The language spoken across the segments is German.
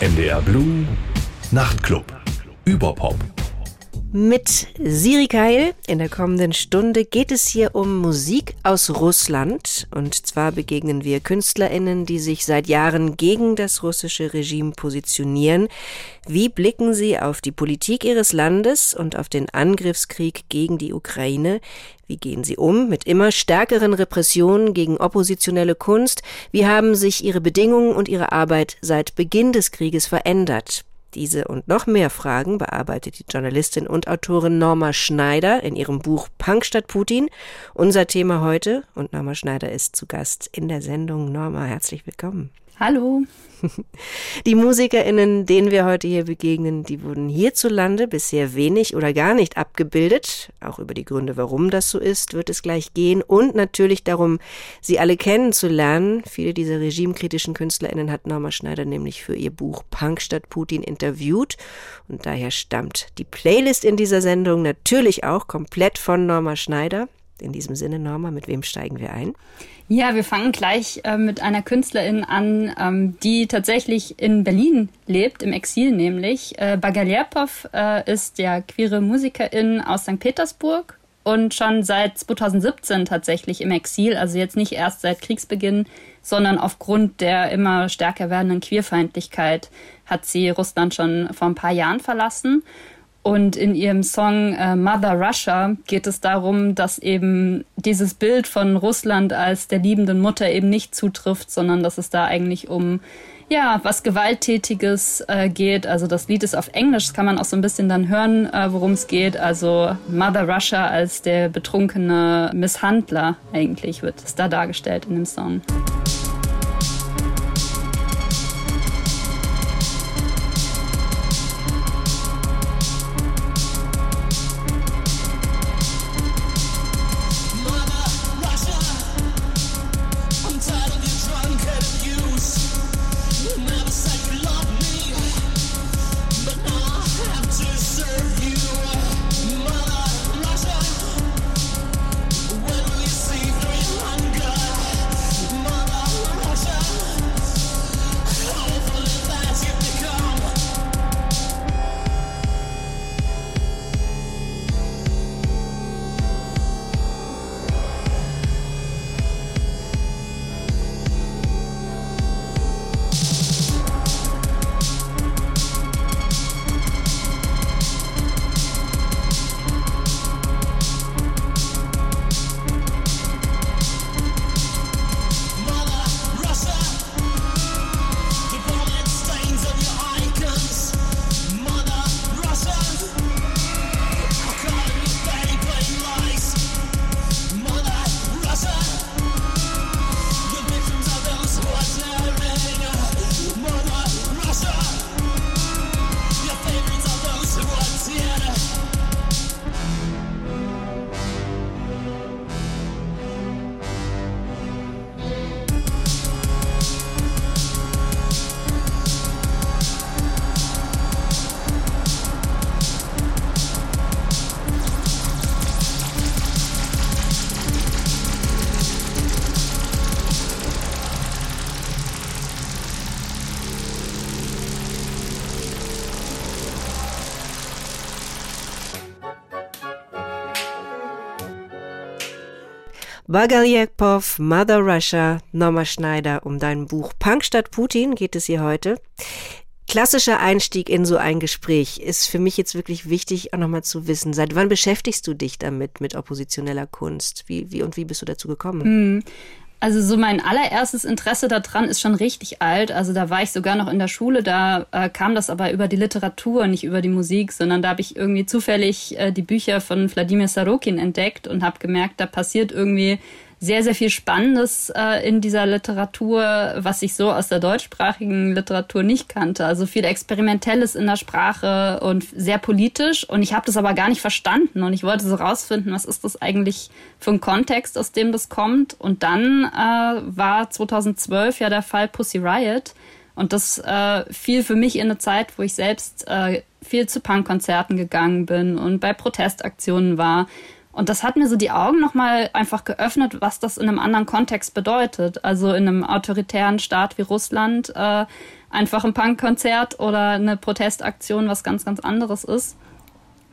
NDR Blue Nachtclub. Überpop. Mit Siri Keil in der kommenden Stunde geht es hier um Musik aus Russland. Und zwar begegnen wir KünstlerInnen, die sich seit Jahren gegen das russische Regime positionieren. Wie blicken sie auf die Politik ihres Landes und auf den Angriffskrieg gegen die Ukraine? Wie gehen sie um mit immer stärkeren Repressionen gegen oppositionelle Kunst? Wie haben sich ihre Bedingungen und ihre Arbeit seit Beginn des Krieges verändert? Diese und noch mehr Fragen bearbeitet die Journalistin und Autorin Norma Schneider in ihrem Buch Punk statt Putin. Unser Thema heute und Norma Schneider ist zu Gast in der Sendung. Norma, herzlich willkommen. Hallo. Die MusikerInnen, denen wir heute hier begegnen, die wurden hierzulande bisher wenig oder gar nicht abgebildet. Auch über die Gründe, warum das so ist, wird es gleich gehen. Und natürlich darum, sie alle kennenzulernen. Viele dieser regimekritischen KünstlerInnen hat Norma Schneider nämlich für ihr Buch Punk statt Putin interviewt. Und daher stammt die Playlist in dieser Sendung natürlich auch komplett von Norma Schneider. In diesem Sinne, Norma, mit wem steigen wir ein? Ja, wir fangen gleich äh, mit einer Künstlerin an, ähm, die tatsächlich in Berlin lebt, im Exil nämlich. Äh, Bagalierpov äh, ist ja queere Musikerin aus St. Petersburg und schon seit 2017 tatsächlich im Exil, also jetzt nicht erst seit Kriegsbeginn, sondern aufgrund der immer stärker werdenden Queerfeindlichkeit hat sie Russland schon vor ein paar Jahren verlassen. Und in ihrem Song äh, Mother Russia geht es darum, dass eben dieses Bild von Russland als der liebenden Mutter eben nicht zutrifft, sondern dass es da eigentlich um ja, was Gewalttätiges äh, geht. Also das Lied ist auf Englisch, das kann man auch so ein bisschen dann hören, äh, worum es geht. Also Mother Russia als der betrunkene Misshandler eigentlich wird es da dargestellt in dem Song. Bagaryekpov, Mother Russia, Norma Schneider. Um dein Buch Punk statt Putin geht es hier heute. Klassischer Einstieg in so ein Gespräch ist für mich jetzt wirklich wichtig, auch nochmal zu wissen. Seit wann beschäftigst du dich damit, mit oppositioneller Kunst? Wie, wie und wie bist du dazu gekommen? Also so mein allererstes Interesse daran ist schon richtig alt. Also da war ich sogar noch in der Schule. Da äh, kam das aber über die Literatur, nicht über die Musik, sondern da habe ich irgendwie zufällig äh, die Bücher von Wladimir Sarokin entdeckt und habe gemerkt, da passiert irgendwie sehr, sehr viel Spannendes äh, in dieser Literatur, was ich so aus der deutschsprachigen Literatur nicht kannte. Also viel Experimentelles in der Sprache und sehr politisch. Und ich habe das aber gar nicht verstanden. Und ich wollte so rausfinden, was ist das eigentlich für ein Kontext, aus dem das kommt. Und dann äh, war 2012 ja der Fall Pussy Riot. Und das äh, fiel für mich in eine Zeit, wo ich selbst äh, viel zu Punkkonzerten gegangen bin und bei Protestaktionen war Und das hat mir so die Augen nochmal einfach geöffnet, was das in einem anderen Kontext bedeutet. Also in einem autoritären Staat wie Russland äh, einfach ein Punkkonzert oder eine Protestaktion was ganz, ganz anderes ist.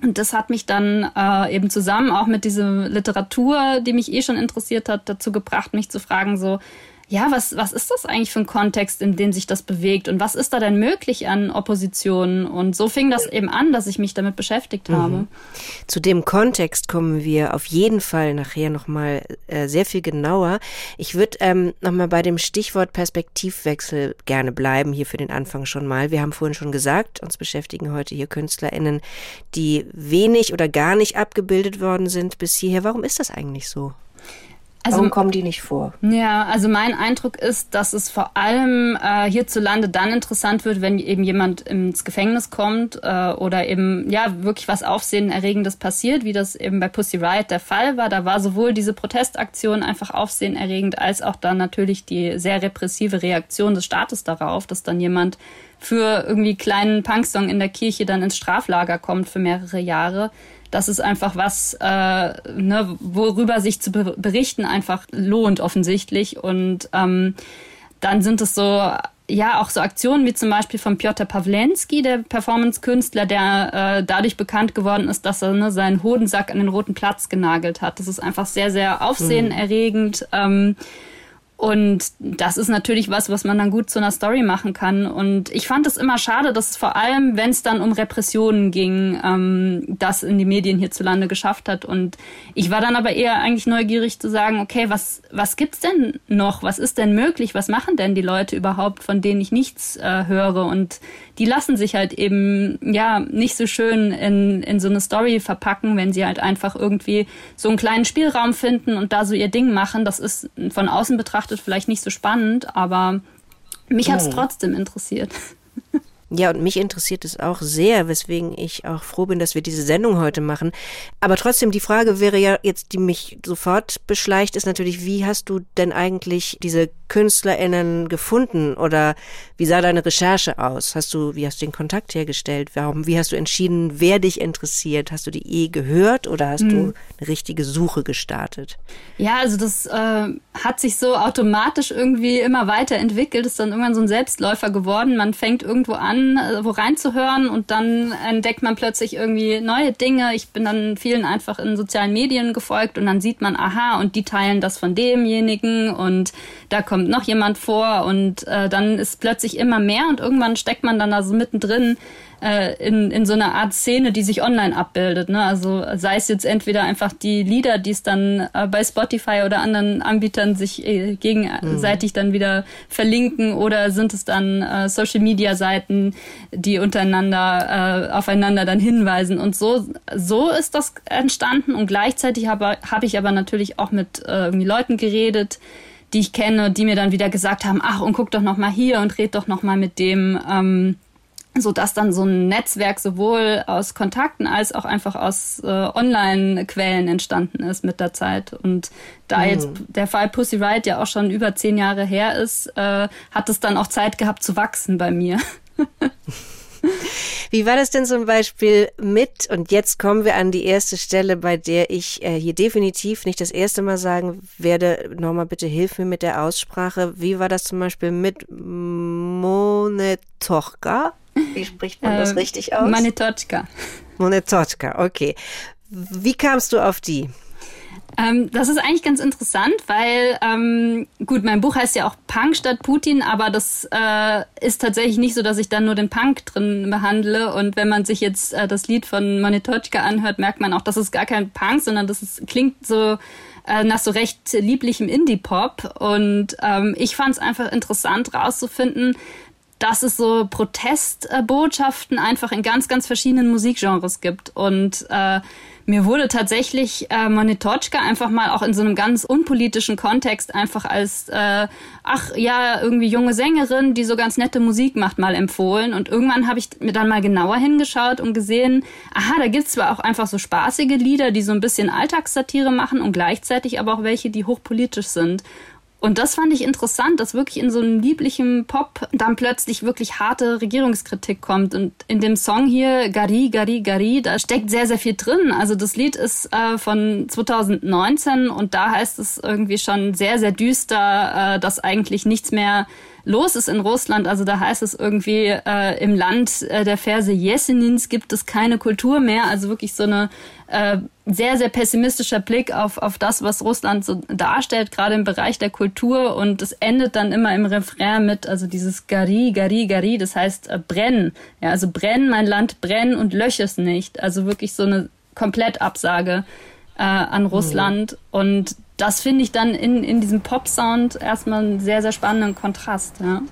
Und das hat mich dann äh, eben zusammen auch mit dieser Literatur, die mich eh schon interessiert hat, dazu gebracht, mich zu fragen, so, ja, was, was ist das eigentlich für ein Kontext, in dem sich das bewegt und was ist da denn möglich an Opposition? Und so fing das eben an, dass ich mich damit beschäftigt mhm. habe. Zu dem Kontext kommen wir auf jeden Fall nachher nochmal äh, sehr viel genauer. Ich würde ähm, nochmal bei dem Stichwort Perspektivwechsel gerne bleiben, hier für den Anfang schon mal. Wir haben vorhin schon gesagt, uns beschäftigen heute hier KünstlerInnen, die wenig oder gar nicht abgebildet worden sind bis hierher. Warum ist das eigentlich so? Also, Warum kommen die nicht vor? Ja, also mein Eindruck ist, dass es vor allem äh, hierzulande dann interessant wird, wenn eben jemand ins Gefängnis kommt äh, oder eben ja wirklich was Aufsehenerregendes passiert, wie das eben bei Pussy Riot der Fall war. Da war sowohl diese Protestaktion einfach aufsehenerregend, als auch dann natürlich die sehr repressive Reaktion des Staates darauf, dass dann jemand für irgendwie kleinen Punksong in der Kirche dann ins Straflager kommt für mehrere Jahre das ist einfach was, äh, ne, worüber sich zu berichten einfach lohnt offensichtlich. Und ähm, dann sind es so ja auch so Aktionen wie zum Beispiel von Piotr Pawlenski, der Performance-Künstler, der äh, dadurch bekannt geworden ist, dass er ne, seinen Hodensack an den roten Platz genagelt hat. Das ist einfach sehr, sehr aufsehenerregend. Mhm. Ähm, und das ist natürlich was, was man dann gut zu einer Story machen kann. Und ich fand es immer schade, dass es vor allem, wenn es dann um Repressionen ging, ähm, das in die Medien hierzulande geschafft hat. Und ich war dann aber eher eigentlich neugierig zu sagen, okay, was, was gibt's denn noch? Was ist denn möglich? Was machen denn die Leute überhaupt, von denen ich nichts äh, höre? Und die lassen sich halt eben, ja, nicht so schön in, in so eine Story verpacken, wenn sie halt einfach irgendwie so einen kleinen Spielraum finden und da so ihr Ding machen. Das ist von außen betrachtet vielleicht nicht so spannend, aber mich oh. trotzdem interessiert. Ja, und mich interessiert es auch sehr, weswegen ich auch froh bin, dass wir diese Sendung heute machen. Aber trotzdem, die Frage wäre ja jetzt, die mich sofort beschleicht, ist natürlich, wie hast du denn eigentlich diese KünstlerInnen gefunden oder wie sah deine Recherche aus? Hast du, wie hast du den Kontakt hergestellt? Warum, wie hast du entschieden, wer dich interessiert? Hast du die eh gehört oder hast hm. du eine richtige Suche gestartet? Ja, also das äh, hat sich so automatisch irgendwie immer weiterentwickelt, ist dann irgendwann so ein Selbstläufer geworden. Man fängt irgendwo an, an, äh, wo reinzuhören und dann entdeckt man plötzlich irgendwie neue Dinge. Ich bin dann vielen einfach in sozialen Medien gefolgt und dann sieht man, aha, und die teilen das von demjenigen und da kommt noch jemand vor und äh, dann ist plötzlich immer mehr und irgendwann steckt man dann da so mittendrin äh, in, in so einer Art Szene, die sich online abbildet. Ne? Also sei es jetzt entweder einfach die Lieder, die es dann äh, bei Spotify oder anderen Anbietern sich äh, gegenseitig mhm. dann wieder verlinken oder sind es dann äh, Social Media Seiten, die untereinander äh, aufeinander dann hinweisen. Und so, so ist das entstanden und gleichzeitig habe hab ich aber natürlich auch mit äh, irgendwie Leuten geredet, die ich kenne, die mir dann wieder gesagt haben, ach und guck doch noch mal hier und red doch noch mal mit dem ähm, so dass dann so ein Netzwerk sowohl aus Kontakten als auch einfach aus äh, Online-Quellen entstanden ist mit der Zeit. Und da mhm. jetzt der Fall Pussy Riot ja auch schon über zehn Jahre her ist, äh, hat es dann auch Zeit gehabt zu wachsen bei mir. Wie war das denn zum Beispiel mit, und jetzt kommen wir an die erste Stelle, bei der ich äh, hier definitiv nicht das erste Mal sagen werde, Norma, bitte hilf mir mit der Aussprache. Wie war das zum Beispiel mit Monetorka? Wie spricht man das äh, richtig aus? Monetochka. Monetochka, okay. Wie kamst du auf die? Ähm, das ist eigentlich ganz interessant, weil, ähm, gut, mein Buch heißt ja auch Punk statt Putin, aber das äh, ist tatsächlich nicht so, dass ich da nur den Punk drin behandle. Und wenn man sich jetzt äh, das Lied von Monetochka anhört, merkt man auch, das ist gar kein Punk, sondern das ist, klingt so äh, nach so recht lieblichem Indie-Pop. Und ähm, ich fand es einfach interessant rauszufinden, dass es so Protestbotschaften einfach in ganz, ganz verschiedenen Musikgenres gibt. Und äh, mir wurde tatsächlich äh, Monetochka einfach mal auch in so einem ganz unpolitischen Kontext einfach als, äh, ach ja, irgendwie junge Sängerin, die so ganz nette Musik macht, mal empfohlen. Und irgendwann habe ich mir dann mal genauer hingeschaut und gesehen, aha, da gibt's zwar auch einfach so spaßige Lieder, die so ein bisschen Alltagssatire machen und gleichzeitig aber auch welche, die hochpolitisch sind. Und das fand ich interessant, dass wirklich in so einem lieblichen Pop dann plötzlich wirklich harte Regierungskritik kommt. Und in dem Song hier, Gari, Gari, Gari, da steckt sehr, sehr viel drin. Also das Lied ist äh, von 2019 und da heißt es irgendwie schon sehr, sehr düster, äh, dass eigentlich nichts mehr los ist in Russland. Also da heißt es irgendwie, äh, im Land äh, der Verse Jesenins gibt es keine Kultur mehr. Also wirklich so eine äh, sehr, sehr pessimistischer Blick auf, auf das, was Russland so darstellt, gerade im Bereich der Kultur. Und es endet dann immer im Refrain mit, also dieses Gari, Gari, Gari, das heißt äh, brennen. Ja, also brennen, mein Land brennen und lösch es nicht. Also wirklich so eine Komplettabsage äh, an mhm. Russland. Mhm. Und das finde ich dann in, in diesem Pop-Sound erstmal einen sehr, sehr spannenden Kontrast. Ja.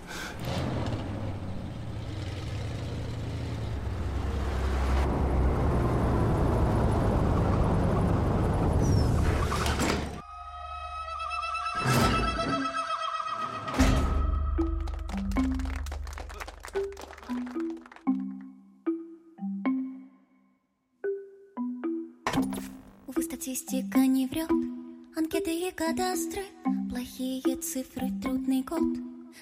Статистика не врет Анкеты и кадастры Плохие цифры, трудный код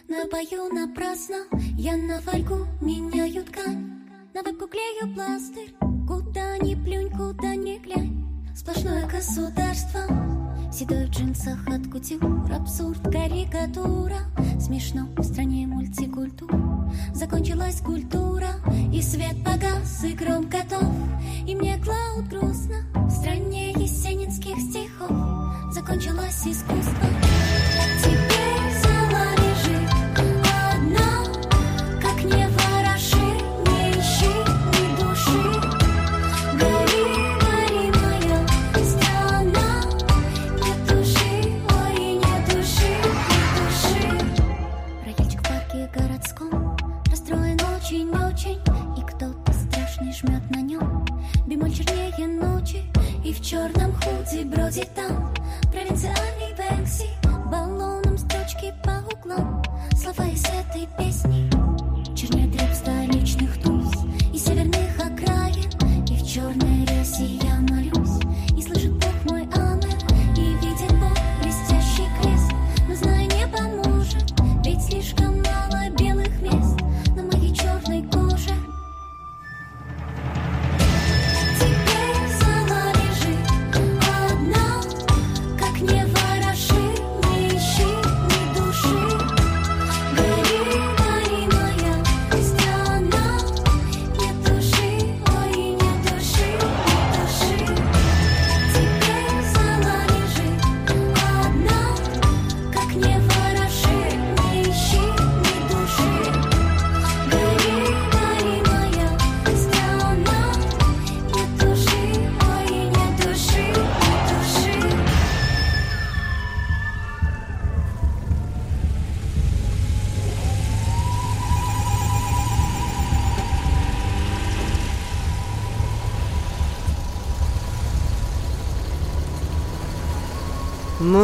Напою напрасно Я на фольгу меняю ткань. На вебку клею пластырь Куда ни плюнь, куда ни глянь. Сплошное государство Седой в джинсах от кутюр. Абсурд, карикатура Смешно в стране мультикультур. Закончилась культура И свет погас, и гром готов. И мне клауд грустно В стране есенинских стихов Закончилось искусство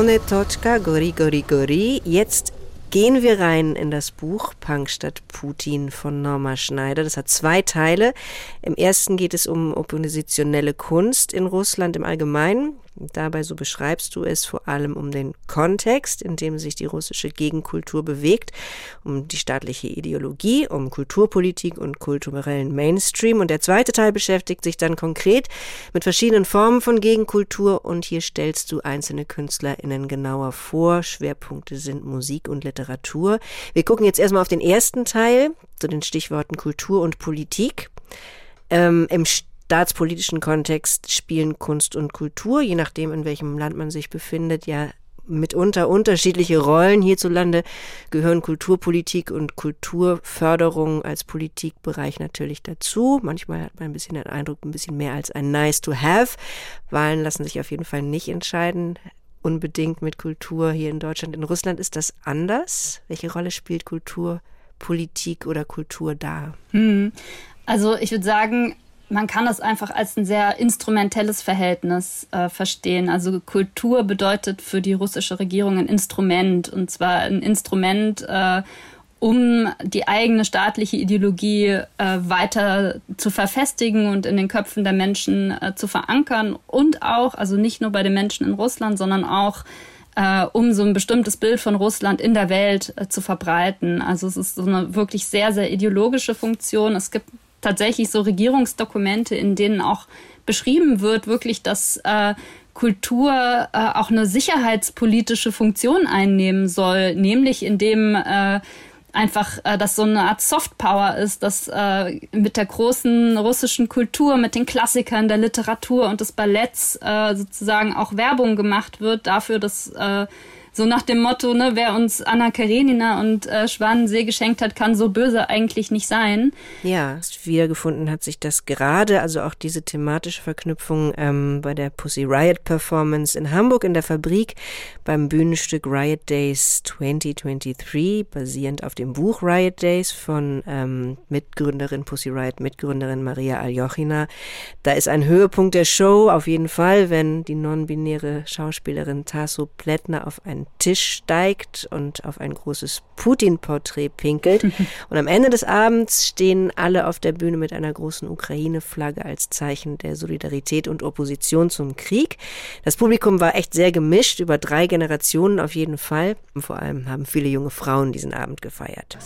Monetochka, Gori, Gori, Gori. Jetzt gehen wir rein in das Buch Punk statt Putin von Norma Schneider. Das hat zwei Teile. Im ersten geht es um oppositionelle Kunst in Russland im Allgemeinen. Dabei, so beschreibst du es, vor allem um den Kontext, in dem sich die russische Gegenkultur bewegt, um die staatliche Ideologie, um Kulturpolitik und kulturellen Mainstream. Und der zweite Teil beschäftigt sich dann konkret mit verschiedenen Formen von Gegenkultur und hier stellst du einzelne KünstlerInnen genauer vor. Schwerpunkte sind Musik und Literatur. Wir gucken jetzt erstmal auf den ersten Teil zu den Stichworten Kultur und Politik. Ähm, Im staatspolitischen Kontext spielen Kunst und Kultur, je nachdem, in welchem Land man sich befindet, ja mitunter unterschiedliche Rollen. Hierzulande gehören Kulturpolitik und Kulturförderung als Politikbereich natürlich dazu. Manchmal hat man ein bisschen den Eindruck, ein bisschen mehr als ein Nice to Have. Wahlen lassen sich auf jeden Fall nicht entscheiden. Unbedingt mit Kultur hier in Deutschland. In Russland ist das anders. Welche Rolle spielt Kultur, Politik oder Kultur da? Hm. Also ich würde sagen, man kann das einfach als ein sehr instrumentelles Verhältnis äh, verstehen. Also Kultur bedeutet für die russische Regierung ein Instrument und zwar ein Instrument, äh, um die eigene staatliche Ideologie äh, weiter zu verfestigen und in den Köpfen der Menschen äh, zu verankern und auch, also nicht nur bei den Menschen in Russland, sondern auch äh, um so ein bestimmtes Bild von Russland in der Welt äh, zu verbreiten. Also es ist so eine wirklich sehr, sehr ideologische Funktion. Es gibt tatsächlich so Regierungsdokumente, in denen auch beschrieben wird, wirklich, dass äh, Kultur äh, auch eine sicherheitspolitische Funktion einnehmen soll, nämlich indem äh, einfach äh, das so eine Art Softpower ist, dass äh, mit der großen russischen Kultur, mit den Klassikern der Literatur und des Balletts äh, sozusagen auch Werbung gemacht wird dafür, dass äh, so nach dem Motto, ne, wer uns Anna Karenina und äh, Schwanensee geschenkt hat, kann so böse eigentlich nicht sein. Ja, wiedergefunden hat sich das gerade, also auch diese thematische Verknüpfung ähm, bei der Pussy Riot Performance in Hamburg in der Fabrik beim Bühnenstück Riot Days 2023, basierend auf dem Buch Riot Days von ähm, Mitgründerin Pussy Riot, Mitgründerin Maria Aljochina. Da ist ein Höhepunkt der Show auf jeden Fall, wenn die non-binäre Schauspielerin Tasso Plättner auf ein Tisch steigt und auf ein großes Putin-Porträt pinkelt. Und am Ende des Abends stehen alle auf der Bühne mit einer großen Ukraine-Flagge als Zeichen der Solidarität und Opposition zum Krieg. Das Publikum war echt sehr gemischt, über drei Generationen auf jeden Fall. Und vor allem haben viele junge Frauen diesen Abend gefeiert.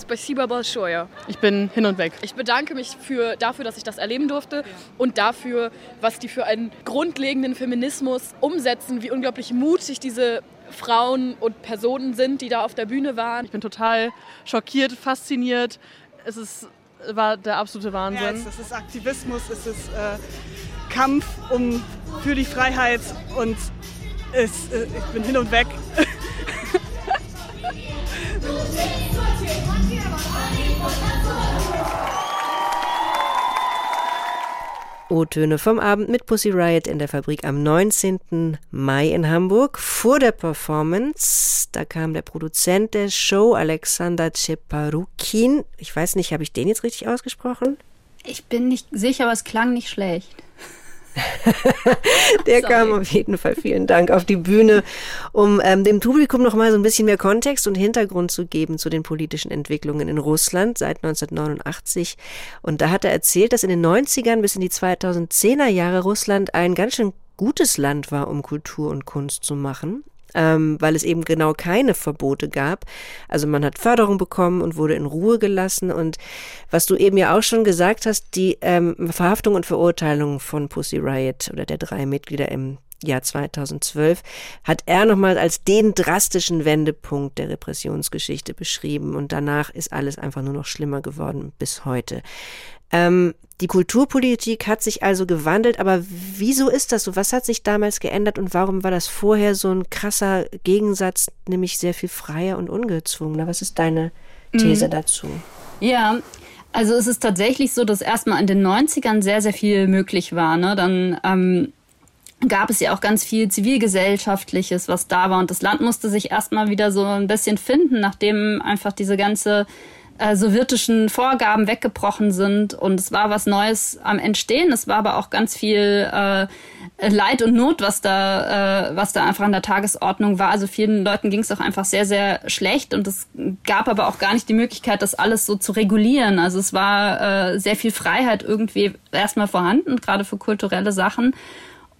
Ich bin hin und weg. Ich bedanke mich für, dafür, dass ich das erleben durfte und dafür, was die für einen grundlegenden Feminismus umsetzen, wie unglaublich mutig diese Frauen und Personen sind, die da auf der Bühne waren. Ich bin total schockiert, fasziniert. Es ist, war der absolute Wahnsinn. Ja, es ist Aktivismus, es ist äh, Kampf um, für die Freiheit und es, äh, ich bin hin und weg. O-Töne vom Abend mit Pussy Riot in der Fabrik am 19. Mai in Hamburg. Vor der Performance, da kam der Produzent der Show, Alexander Ceparukin. Ich weiß nicht, habe ich den jetzt richtig ausgesprochen? Ich bin nicht sicher, aber es klang nicht schlecht. Der Sorry. kam auf jeden Fall, vielen Dank, auf die Bühne, um ähm, dem Publikum noch mal so ein bisschen mehr Kontext und Hintergrund zu geben zu den politischen Entwicklungen in Russland seit 1989. Und da hat er erzählt, dass in den 90ern bis in die 2010er Jahre Russland ein ganz schön gutes Land war, um Kultur und Kunst zu machen ähm, weil es eben genau keine Verbote gab. Also man hat Förderung bekommen und wurde in Ruhe gelassen. Und was du eben ja auch schon gesagt hast, die ähm, Verhaftung und Verurteilung von Pussy Riot oder der drei Mitglieder im Jahr 2012 hat er nochmal als den drastischen Wendepunkt der Repressionsgeschichte beschrieben und danach ist alles einfach nur noch schlimmer geworden bis heute. Ähm, die Kulturpolitik hat sich also gewandelt, aber wieso ist das so? Was hat sich damals geändert und warum war das vorher so ein krasser Gegensatz, nämlich sehr viel freier und ungezwungener? Was ist deine These mhm. dazu? Ja, also es ist tatsächlich so, dass erstmal in den 90ern sehr, sehr viel möglich war. Ne? Dann ähm, gab es ja auch ganz viel zivilgesellschaftliches, was da war. Und das Land musste sich erstmal wieder so ein bisschen finden, nachdem einfach diese ganze äh, sowjetischen Vorgaben weggebrochen sind und es war was Neues am Entstehen. Es war aber auch ganz viel äh, Leid und Not, was da, äh, was da einfach an der Tagesordnung war. Also vielen Leuten ging es auch einfach sehr, sehr schlecht und es gab aber auch gar nicht die Möglichkeit, das alles so zu regulieren. Also es war äh, sehr viel Freiheit irgendwie erstmal vorhanden, gerade für kulturelle Sachen.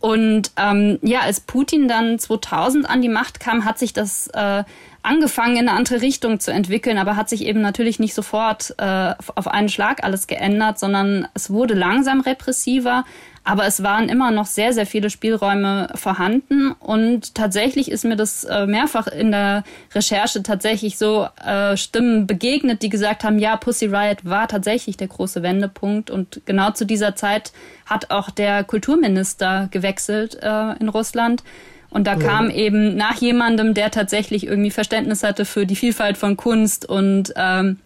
Und ähm, ja, als Putin dann 2000 an die Macht kam, hat sich das äh, angefangen in eine andere Richtung zu entwickeln, aber hat sich eben natürlich nicht sofort äh, auf einen Schlag alles geändert, sondern es wurde langsam repressiver, aber es waren immer noch sehr, sehr viele Spielräume vorhanden und tatsächlich ist mir das äh, mehrfach in der Recherche tatsächlich so äh, Stimmen begegnet, die gesagt haben, ja, Pussy Riot war tatsächlich der große Wendepunkt und genau zu dieser Zeit hat auch der Kulturminister gewechselt äh, in Russland. Und da ja. kam eben nach jemandem, der tatsächlich irgendwie Verständnis hatte für die Vielfalt von Kunst und ähm,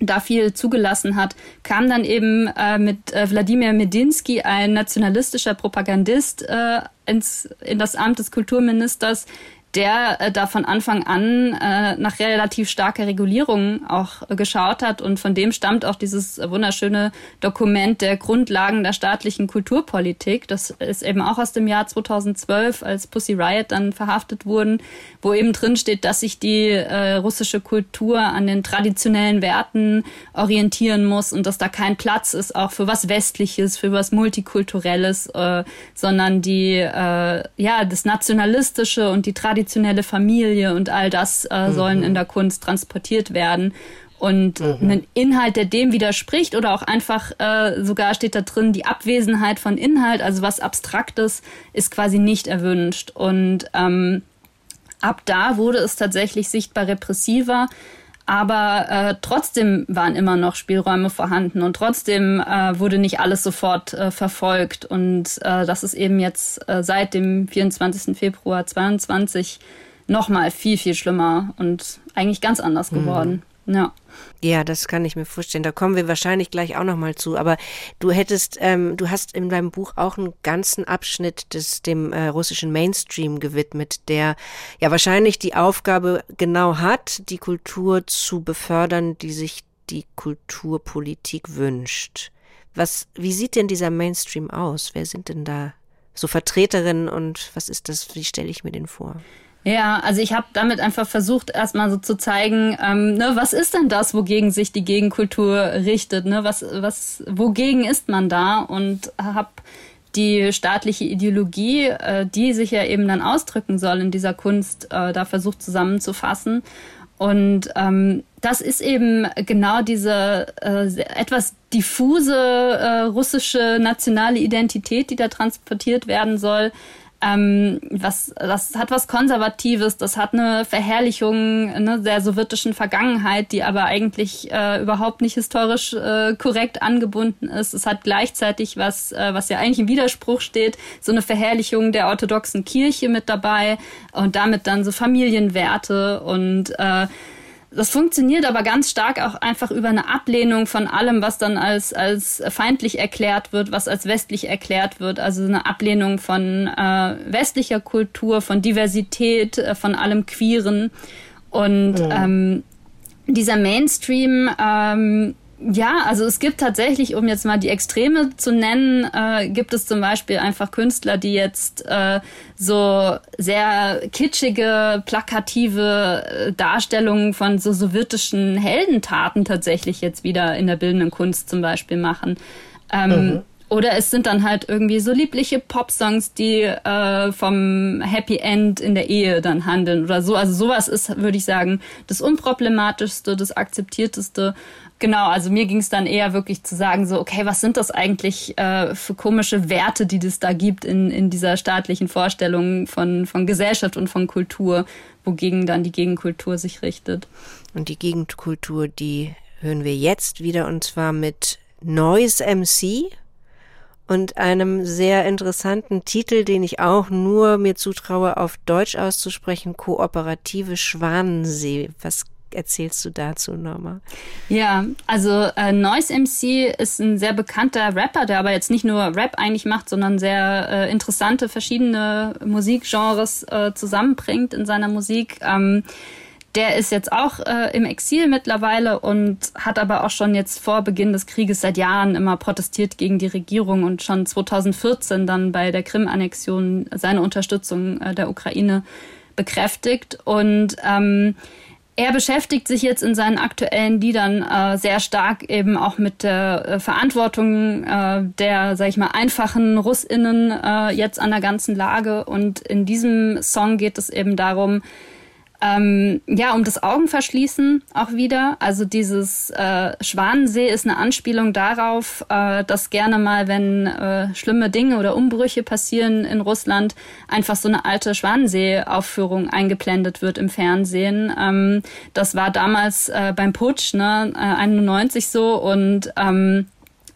da viel zugelassen hat, kam dann eben äh, mit äh, Wladimir Medinsky, ein nationalistischer Propagandist, äh, ins, in das Amt des Kulturministers, der äh, da von Anfang an äh, nach relativ starker Regulierung auch äh, geschaut hat. Und von dem stammt auch dieses wunderschöne Dokument der Grundlagen der staatlichen Kulturpolitik. Das ist eben auch aus dem Jahr 2012, als Pussy Riot dann verhaftet wurden, wo eben drin steht, dass sich die äh, russische Kultur an den traditionellen Werten orientieren muss und dass da kein Platz ist auch für was Westliches, für was Multikulturelles, äh, sondern die, äh, ja, das Nationalistische und die Tradition traditionelle Familie und all das äh, mhm. sollen in der Kunst transportiert werden. Und mhm. ein Inhalt, der dem widerspricht oder auch einfach äh, sogar steht da drin, die Abwesenheit von Inhalt, also was Abstraktes, ist quasi nicht erwünscht. Und ähm, ab da wurde es tatsächlich sichtbar repressiver. Aber äh, trotzdem waren immer noch Spielräume vorhanden und trotzdem äh, wurde nicht alles sofort äh, verfolgt. Und äh, das ist eben jetzt äh, seit dem 24. Februar 22 nochmal viel, viel schlimmer und eigentlich ganz anders mhm. geworden. Mhm. Ja. Ja, das kann ich mir vorstellen. Da kommen wir wahrscheinlich gleich auch nochmal zu. Aber du hättest, ähm, du hast in deinem Buch auch einen ganzen Abschnitt des dem äh, russischen Mainstream gewidmet, der ja wahrscheinlich die Aufgabe genau hat, die Kultur zu befördern, die sich die Kulturpolitik wünscht. Was, wie sieht denn dieser Mainstream aus? Wer sind denn da so Vertreterinnen und was ist das? Wie stelle ich mir den vor? Ja, also ich habe damit einfach versucht, erstmal so zu zeigen, ähm, ne, was ist denn das, wogegen sich die Gegenkultur richtet, ne? Was, was, wogegen ist man da? Und habe die staatliche Ideologie, äh, die sich ja eben dann ausdrücken soll in dieser Kunst, äh, da versucht zusammenzufassen. Und ähm, das ist eben genau diese äh, etwas diffuse äh, russische nationale Identität, die da transportiert werden soll, ähm, was, das hat was Konservatives, das hat eine Verherrlichung ne, der sowjetischen Vergangenheit, die aber eigentlich äh, überhaupt nicht historisch äh, korrekt angebunden ist. Es hat gleichzeitig was, äh, was ja eigentlich im Widerspruch steht, so eine Verherrlichung der orthodoxen Kirche mit dabei und damit dann so Familienwerte und äh, das funktioniert aber ganz stark auch einfach über eine Ablehnung von allem, was dann als, als feindlich erklärt wird, was als westlich erklärt wird. Also eine Ablehnung von äh, westlicher Kultur, von Diversität, äh, von allem Queeren. Und mhm. ähm, dieser Mainstream ähm, ja, also es gibt tatsächlich, um jetzt mal die Extreme zu nennen, äh, gibt es zum Beispiel einfach Künstler, die jetzt äh, so sehr kitschige, plakative äh, Darstellungen von so sowjetischen Heldentaten tatsächlich jetzt wieder in der bildenden Kunst zum Beispiel machen. Ähm, mhm. Oder es sind dann halt irgendwie so liebliche Popsongs, die äh, vom Happy End in der Ehe dann handeln oder so. Also sowas ist, würde ich sagen, das unproblematischste, das akzeptierteste. Genau, also mir ging es dann eher wirklich zu sagen, so, okay, was sind das eigentlich äh, für komische Werte, die es da gibt in, in dieser staatlichen Vorstellung von, von Gesellschaft und von Kultur, wogegen dann die Gegenkultur sich richtet. Und die Gegenkultur, die hören wir jetzt wieder und zwar mit Noise MC und einem sehr interessanten Titel, den ich auch nur mir zutraue, auf Deutsch auszusprechen, Kooperative Schwanensee. Was erzählst du dazu, Norma? Ja, also äh, Noise MC ist ein sehr bekannter Rapper, der aber jetzt nicht nur Rap eigentlich macht, sondern sehr äh, interessante verschiedene Musikgenres äh, zusammenbringt in seiner Musik. Ähm, der ist jetzt auch äh, im Exil mittlerweile und hat aber auch schon jetzt vor Beginn des Krieges seit Jahren immer protestiert gegen die Regierung und schon 2014 dann bei der Krim-Annexion seine Unterstützung äh, der Ukraine bekräftigt. Und ähm, er beschäftigt sich jetzt in seinen aktuellen Liedern äh, sehr stark eben auch mit der äh, Verantwortung äh, der, sag ich mal, einfachen Russinnen äh, jetzt an der ganzen Lage. Und in diesem Song geht es eben darum, ähm, ja, um das Augenverschließen auch wieder. Also dieses äh, Schwanensee ist eine Anspielung darauf, äh, dass gerne mal, wenn äh, schlimme Dinge oder Umbrüche passieren in Russland, einfach so eine alte Schwanensee-Aufführung eingeblendet wird im Fernsehen. Ähm, das war damals äh, beim Putsch, ne, äh, 91 so und ähm,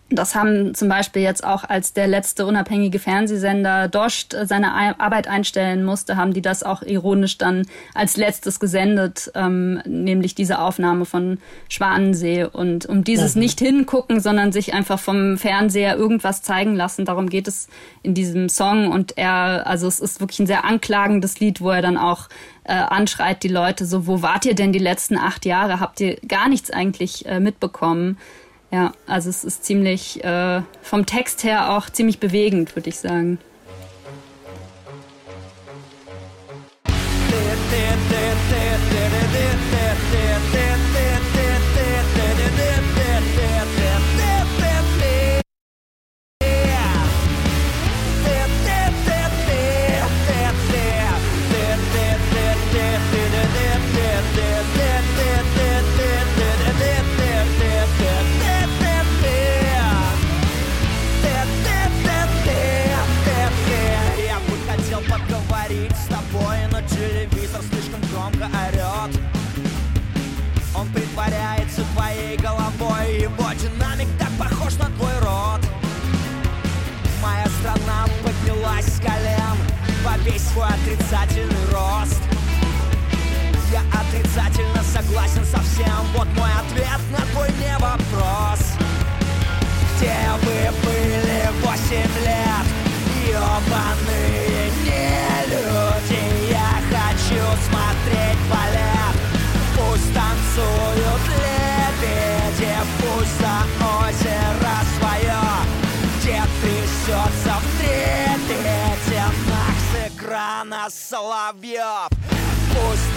das haben zum Beispiel jetzt auch, als der letzte unabhängige Fernsehsender Dost äh, seine Arbeit einstellen musste, haben die das auch ironisch dann als letztes gesendet, ähm, nämlich diese Aufnahme von Schwanensee. Und um dieses mhm. nicht hingucken, sondern sich einfach vom Fernseher irgendwas zeigen lassen, darum geht es in diesem Song. Und er, also es ist wirklich ein sehr anklagendes Lied, wo er dann auch äh, anschreit die Leute so, wo wart ihr denn die letzten acht Jahre? Habt ihr gar nichts eigentlich äh, mitbekommen? Ja, also es ist ziemlich äh, vom Text her auch ziemlich bewegend, würde ich sagen. телевизор слишком громко орет Он притворяется твоей головой Его динамик так похож на твой рот. Моя страна поднялась с колен побей свой отрицательный рост. Я отрицательно согласен со всем Вот мой ответ на твой не вопрос Где вы были восемь лет?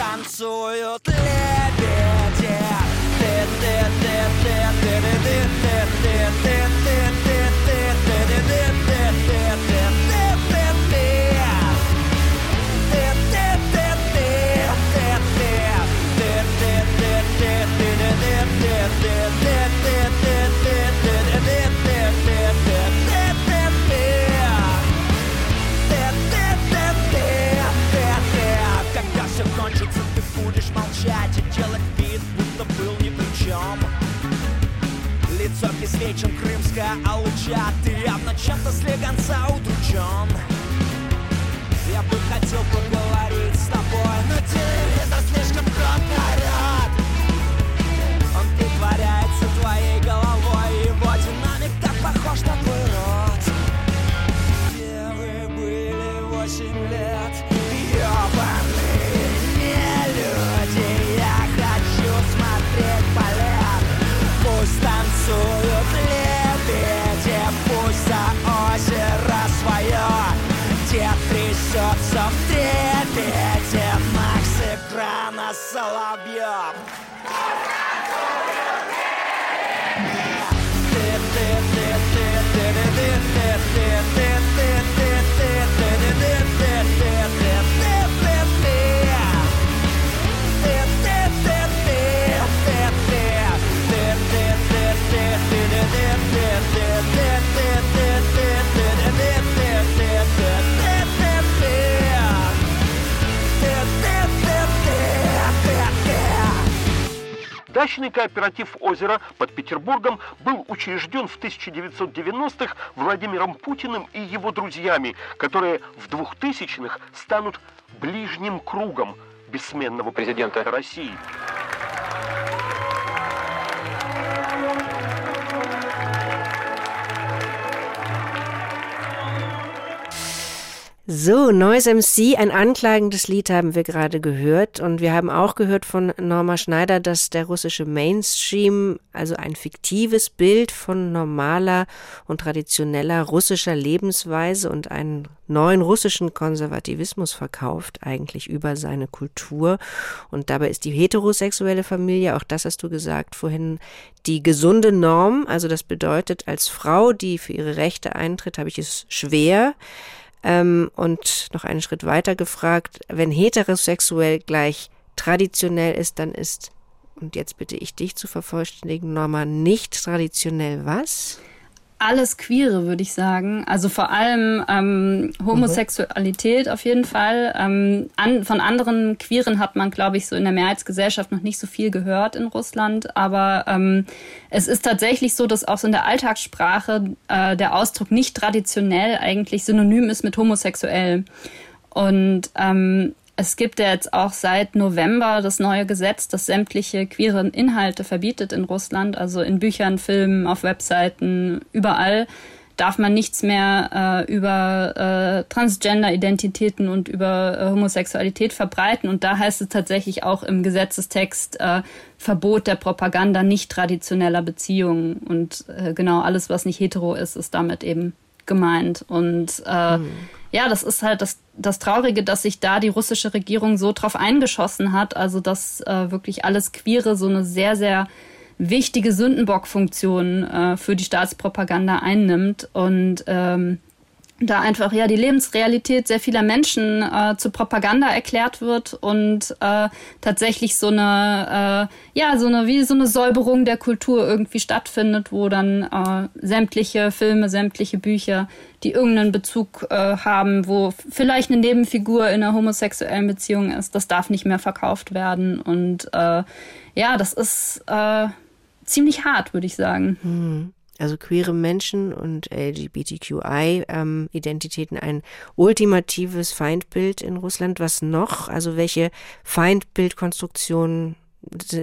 танцуют лебеди. Ты, ты, ты, ты, ты, ты, ты, ты, ты, ты, ты. Обесвечен, крымская алыча Ты явно чем-то слегонца удручен Я бы хотел поговорить с тобой Но телевизор слишком громко Дачный кооператив «Озеро» под Петербургом был учрежден в 1990-х Владимиром Путиным и его друзьями, которые в 2000-х станут ближним кругом бессменного президента России. So, Neues MC, ein anklagendes Lied haben wir gerade gehört. Und wir haben auch gehört von Norma Schneider, dass der russische Mainstream also ein fiktives Bild von normaler und traditioneller russischer Lebensweise und einen neuen russischen Konservativismus verkauft, eigentlich über seine Kultur. Und dabei ist die heterosexuelle Familie, auch das hast du gesagt vorhin, die gesunde Norm. Also das bedeutet, als Frau, die für ihre Rechte eintritt, habe ich es schwer. Ähm, und noch einen Schritt weiter gefragt, wenn heterosexuell gleich traditionell ist, dann ist, und jetzt bitte ich dich zu vervollständigen, Norma, nicht traditionell was? Alles Queere, würde ich sagen. Also vor allem ähm, Homosexualität mhm. auf jeden Fall. Ähm, an, von anderen Queeren hat man, glaube ich, so in der Mehrheitsgesellschaft noch nicht so viel gehört in Russland. Aber ähm, es ist tatsächlich so, dass auch so in der Alltagssprache äh, der Ausdruck nicht traditionell eigentlich synonym ist mit homosexuell. Und ähm, es gibt ja jetzt auch seit November das neue Gesetz, das sämtliche queeren Inhalte verbietet in Russland. Also in Büchern, Filmen, auf Webseiten, überall darf man nichts mehr äh, über äh, Transgender-Identitäten und über äh, Homosexualität verbreiten. Und da heißt es tatsächlich auch im Gesetzestext äh, Verbot der Propaganda nicht traditioneller Beziehungen. Und äh, genau alles, was nicht hetero ist, ist damit eben gemeint. Und mhm. Ja, das ist halt das, das Traurige, dass sich da die russische Regierung so drauf eingeschossen hat. Also dass äh, wirklich alles Queere so eine sehr, sehr wichtige Sündenbockfunktion äh, für die Staatspropaganda einnimmt. Und ähm, da einfach ja die Lebensrealität sehr vieler Menschen äh, zur Propaganda erklärt wird und äh, tatsächlich so eine äh, ja so eine wie so eine Säuberung der Kultur irgendwie stattfindet, wo dann äh, sämtliche Filme, sämtliche Bücher, die irgendeinen Bezug äh, haben, wo vielleicht eine Nebenfigur in einer homosexuellen Beziehung ist, das darf nicht mehr verkauft werden und äh, ja, das ist äh, ziemlich hart, würde ich sagen. Hm. also queere Menschen und LGBTQI-Identitäten ähm, ein ultimatives Feindbild in Russland. Was noch? Also welche Feindbildkonstruktionen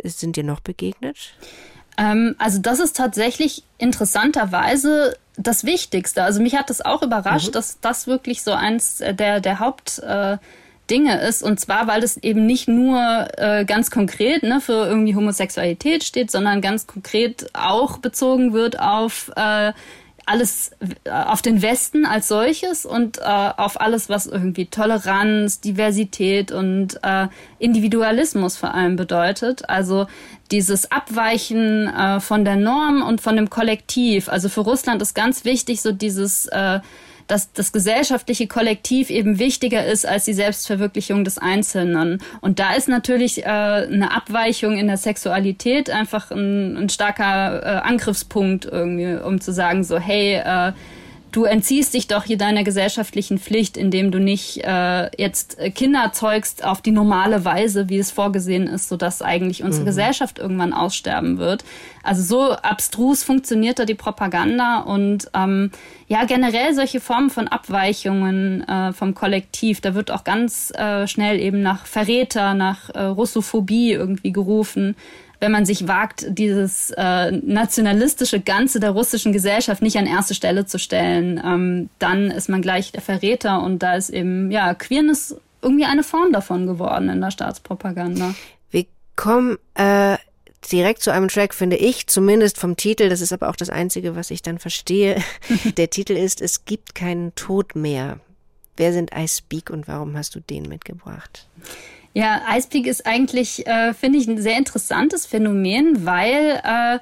sind dir noch begegnet? Ähm, also das ist tatsächlich interessanterweise das Wichtigste. Also mich hat das auch überrascht, mhm. dass das wirklich so eins der, der Haupt... Äh, Dinge ist. Und zwar, weil es eben nicht nur äh, ganz konkret ne, für irgendwie Homosexualität steht, sondern ganz konkret auch bezogen wird auf äh, alles äh, auf den Westen als solches und äh, auf alles, was irgendwie Toleranz, Diversität und äh, Individualismus vor allem bedeutet. Also dieses Abweichen äh, von der Norm und von dem Kollektiv. Also für Russland ist ganz wichtig so dieses äh, dass das gesellschaftliche Kollektiv eben wichtiger ist als die Selbstverwirklichung des Einzelnen. Und da ist natürlich äh, eine Abweichung in der Sexualität einfach ein, ein starker äh, Angriffspunkt irgendwie, um zu sagen so, hey, äh, du entziehst dich doch hier deiner gesellschaftlichen Pflicht, indem du nicht äh, jetzt Kinder zeugst auf die normale Weise, wie es vorgesehen ist, sodass eigentlich unsere mhm. Gesellschaft irgendwann aussterben wird. Also so abstrus funktioniert da die Propaganda und ähm, ja, generell solche Formen von Abweichungen äh, vom Kollektiv, da wird auch ganz äh, schnell eben nach Verräter, nach äh, Russophobie irgendwie gerufen wenn man sich wagt, dieses äh, nationalistische Ganze der russischen Gesellschaft nicht an erste Stelle zu stellen, ähm, dann ist man gleich der Verräter und da ist eben, ja, Queerness irgendwie eine Form davon geworden in der Staatspropaganda. Wir kommen äh, direkt zu einem Track, finde ich, zumindest vom Titel, das ist aber auch das Einzige, was ich dann verstehe. der Titel ist Es gibt keinen Tod mehr. Wer sind I Speak und warum hast du den mitgebracht? Ja, Icepeak ist eigentlich, äh, finde ich, ein sehr interessantes Phänomen, weil äh,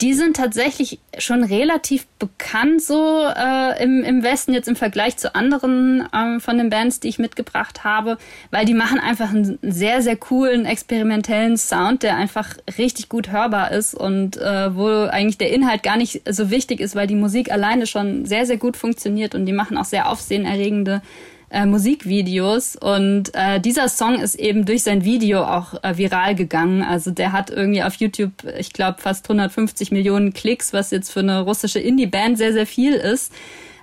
die sind tatsächlich schon relativ bekannt so äh, im, im Westen jetzt im Vergleich zu anderen ähm, von den Bands, die ich mitgebracht habe, weil die machen einfach einen sehr, sehr coolen, experimentellen Sound, der einfach richtig gut hörbar ist und äh, wo eigentlich der Inhalt gar nicht so wichtig ist, weil die Musik alleine schon sehr, sehr gut funktioniert und die machen auch sehr aufsehenerregende äh, Musikvideos und äh, dieser Song ist eben durch sein Video auch äh, viral gegangen. Also der hat irgendwie auf YouTube, ich glaube, fast 150 Millionen Klicks, was jetzt für eine russische Indie-Band sehr, sehr viel ist.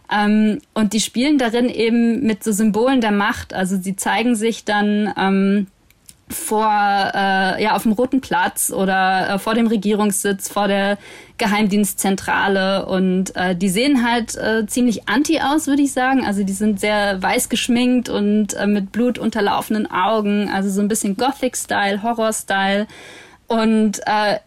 Ähm, und die spielen darin eben mit so Symbolen der Macht. Also sie zeigen sich dann ähm, vor äh, ja auf dem Roten Platz oder äh, vor dem Regierungssitz, vor der Geheimdienstzentrale. Und äh, die sehen halt äh, ziemlich anti aus, würde ich sagen. Also die sind sehr weiß geschminkt und äh, mit Blut unterlaufenden Augen, also so ein bisschen Gothic-Style, Horror-Style. Und äh,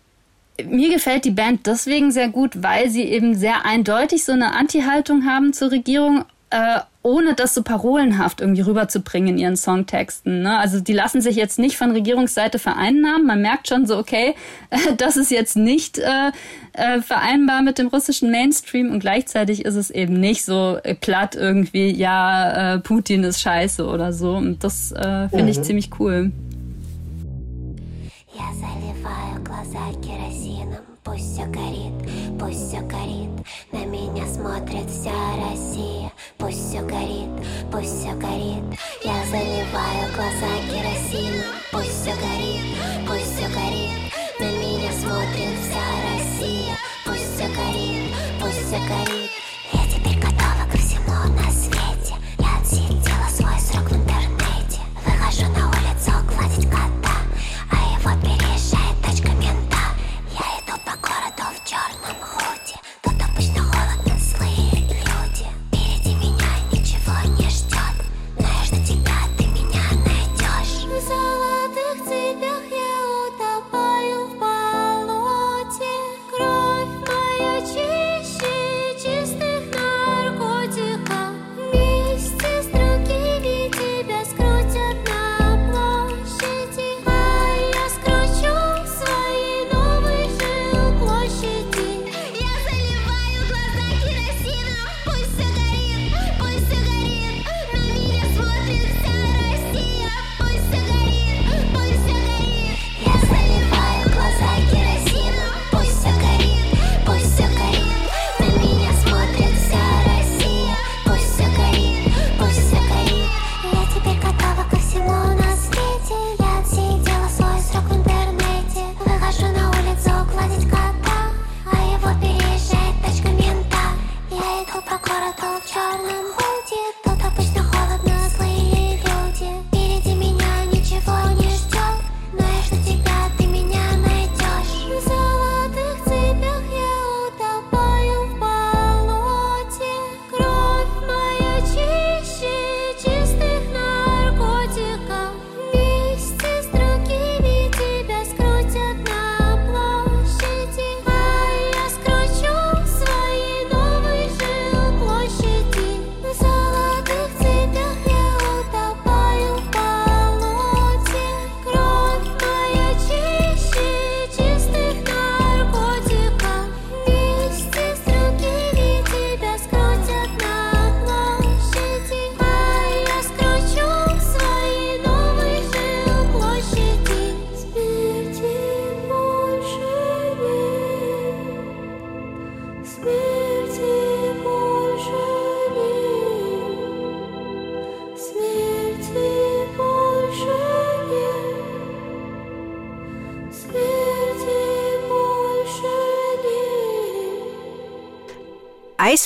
mir gefällt die Band deswegen sehr gut, weil sie eben sehr eindeutig so eine Anti-Haltung haben zur Regierung, äh, ohne das so parolenhaft irgendwie rüberzubringen in ihren Songtexten. Ne? Also die lassen sich jetzt nicht von Regierungsseite vereinnahmen. Man merkt schon so, okay, äh, das ist jetzt nicht äh, äh, vereinbar mit dem russischen Mainstream und gleichzeitig ist es eben nicht so äh, platt irgendwie, ja, äh, Putin ist scheiße oder so. Und das äh, finde mhm. ich ziemlich cool. Я заливаю глаза керосином, пусть все горит, пусть все горит. На меня смотрит вся Россия, Пусть все горит, пусть все горит. Я заливаю глаза керосином, пусть все горит, пусть все горит. На меня смотрит вся Россия, пусть все горит, пусть все горит.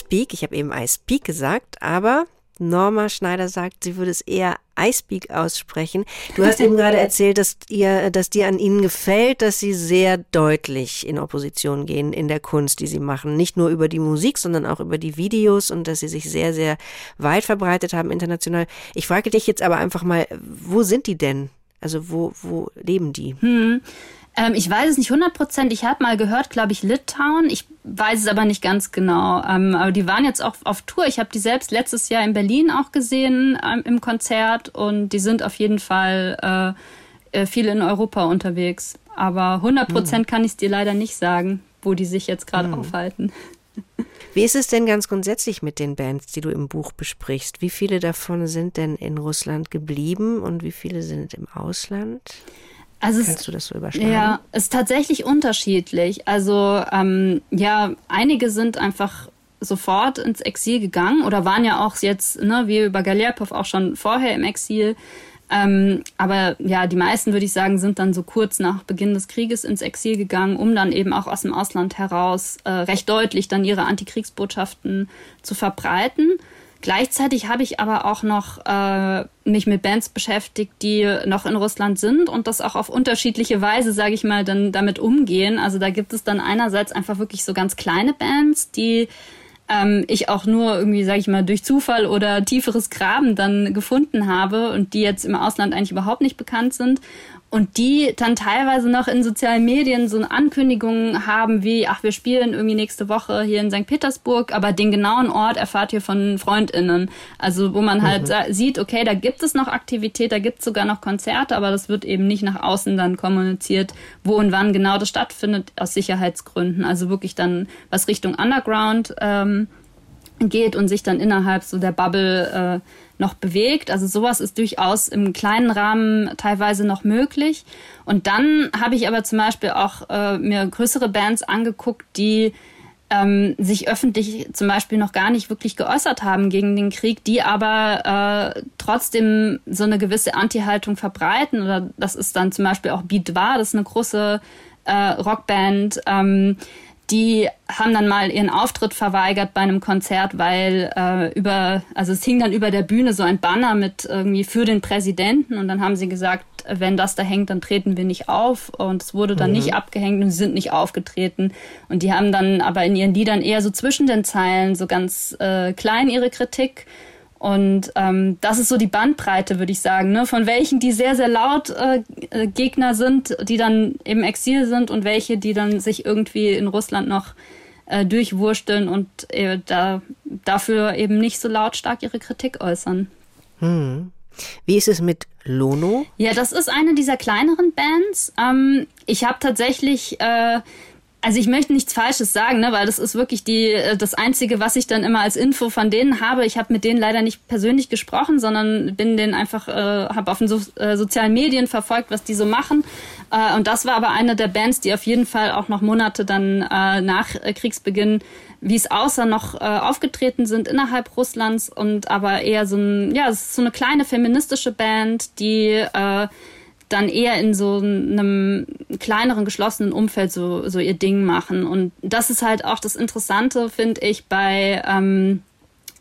Icepeak, ich habe eben Icepeak gesagt, aber Norma Schneider sagt, sie würde es eher Icepeak aussprechen. Du hast eben gerade erzählt, dass ihr, dass dir an ihnen gefällt, dass sie sehr deutlich in Opposition gehen in der Kunst, die sie machen. Nicht nur über die Musik, sondern auch über die Videos und dass sie sich sehr, sehr weit verbreitet haben international. Ich frage dich jetzt aber einfach mal, wo sind die denn? Also wo, wo leben die? Hm. Ähm, ich weiß es nicht 100 Prozent. Ich habe mal gehört, glaube ich, Litauen. Ich weiß es aber nicht ganz genau. Ähm, aber die waren jetzt auch auf Tour. Ich habe die selbst letztes Jahr in Berlin auch gesehen ähm, im Konzert und die sind auf jeden Fall äh, äh viel in Europa unterwegs. Aber 100 Prozent hm. kann ich es dir leider nicht sagen, wo die sich jetzt gerade hm. aufhalten. Wie ist es denn ganz grundsätzlich mit den Bands, die du im Buch besprichst? Wie viele davon sind denn in Russland geblieben und wie viele sind im Ausland? Also Kannst es, du das so überschlagen? Ja, ist tatsächlich unterschiedlich. Also ähm, ja, einige sind einfach sofort ins Exil gegangen oder waren ja auch jetzt, ne, wie über Galerpov auch schon vorher im Exil. Ähm, aber ja, die meisten, würde ich sagen, sind dann so kurz nach Beginn des Krieges ins Exil gegangen, um dann eben auch aus dem Ausland heraus äh, recht deutlich dann ihre Antikriegsbotschaften zu verbreiten. Gleichzeitig habe ich aber auch noch äh, mich mit Bands beschäftigt, die noch in Russland sind und das auch auf unterschiedliche Weise, sage ich mal, dann damit umgehen. Also da gibt es dann einerseits einfach wirklich so ganz kleine Bands, die ähm, ich auch nur irgendwie, sage ich mal, durch Zufall oder tieferes Graben dann gefunden habe und die jetzt im Ausland eigentlich überhaupt nicht bekannt sind und die dann teilweise noch in sozialen Medien so eine Ankündigung haben wie, ach, wir spielen irgendwie nächste Woche hier in St. Petersburg, aber den genauen Ort erfahrt ihr von FreundInnen. Also wo man halt mhm. sieht, okay, da gibt es noch Aktivität, da gibt es sogar noch Konzerte, aber das wird eben nicht nach außen dann kommuniziert, wo und wann genau das stattfindet, aus Sicherheitsgründen. Also wirklich dann was Richtung Underground ähm, geht und sich dann innerhalb so der Bubble äh, noch bewegt. Also sowas ist durchaus im kleinen Rahmen teilweise noch möglich. Und dann habe ich aber zum Beispiel auch äh, mir größere Bands angeguckt, die ähm, sich öffentlich zum Beispiel noch gar nicht wirklich geäußert haben gegen den Krieg, die aber äh, trotzdem so eine gewisse Anti-Haltung verbreiten. Oder das ist dann zum Beispiel auch Beat War, das ist eine große äh, Rockband. Ähm, die haben dann mal ihren Auftritt verweigert bei einem Konzert, weil äh, über, also es hing dann über der Bühne so ein Banner mit irgendwie für den Präsidenten und dann haben sie gesagt, wenn das da hängt, dann treten wir nicht auf und es wurde dann mhm. nicht abgehängt und sie sind nicht aufgetreten und die haben dann aber in ihren Liedern eher so zwischen den Zeilen so ganz äh, klein ihre Kritik und ähm, das ist so die Bandbreite, würde ich sagen, ne? von welchen, die sehr, sehr laut äh, äh, Gegner sind, die dann im Exil sind und welche, die dann sich irgendwie in Russland noch äh, durchwursteln und äh, da, dafür eben nicht so lautstark ihre Kritik äußern. Hm. Wie ist es mit Lono? Ja, das ist eine dieser kleineren Bands. Ähm, ich habe tatsächlich äh, also ich möchte nichts Falsches sagen, ne, weil das ist wirklich die äh, das einzige, was ich dann immer als Info von denen habe. Ich habe mit denen leider nicht persönlich gesprochen, sondern bin denen einfach äh, habe auf den so, äh, sozialen Medien verfolgt, was die so machen. Äh, und das war aber eine der Bands, die auf jeden Fall auch noch Monate dann äh, nach Kriegsbeginn, wie es außer noch äh, aufgetreten sind innerhalb Russlands und aber eher so ein ja, es ist so eine kleine feministische Band, die äh, dann eher in so einem kleineren, geschlossenen Umfeld so, so ihr Ding machen. Und das ist halt auch das Interessante, finde ich, bei, ähm,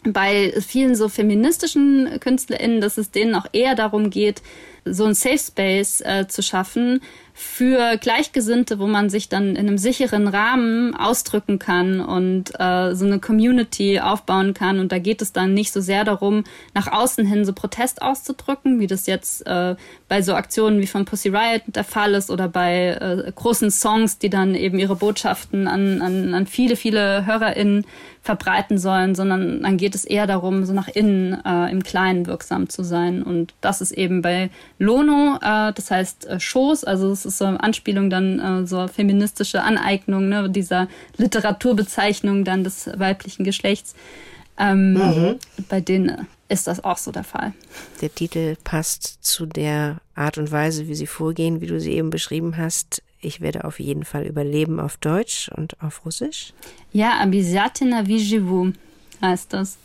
bei vielen so feministischen KünstlerInnen, dass es denen auch eher darum geht, so ein Safe Space äh, zu schaffen, für Gleichgesinnte, wo man sich dann in einem sicheren Rahmen ausdrücken kann und äh, so eine Community aufbauen kann. Und da geht es dann nicht so sehr darum, nach außen hin so Protest auszudrücken, wie das jetzt äh, bei so Aktionen wie von Pussy Riot der Fall ist oder bei äh, großen Songs, die dann eben ihre Botschaften an, an, an viele, viele HörerInnen verbreiten sollen, sondern dann geht es eher darum, so nach innen äh, im Kleinen wirksam zu sein. Und das ist eben bei Lono, äh, das heißt äh, Schoß, also das ist so eine Anspielung dann äh, so feministische Aneignung ne, dieser Literaturbezeichnung dann des weiblichen Geschlechts. Ähm, mhm. Bei denen ist das auch so der Fall. Der Titel passt zu der Art und Weise, wie sie vorgehen, wie du sie eben beschrieben hast. Ich werde auf jeden Fall überleben auf Deutsch und auf Russisch. Ja, Abizyatina Vijivu heißt das.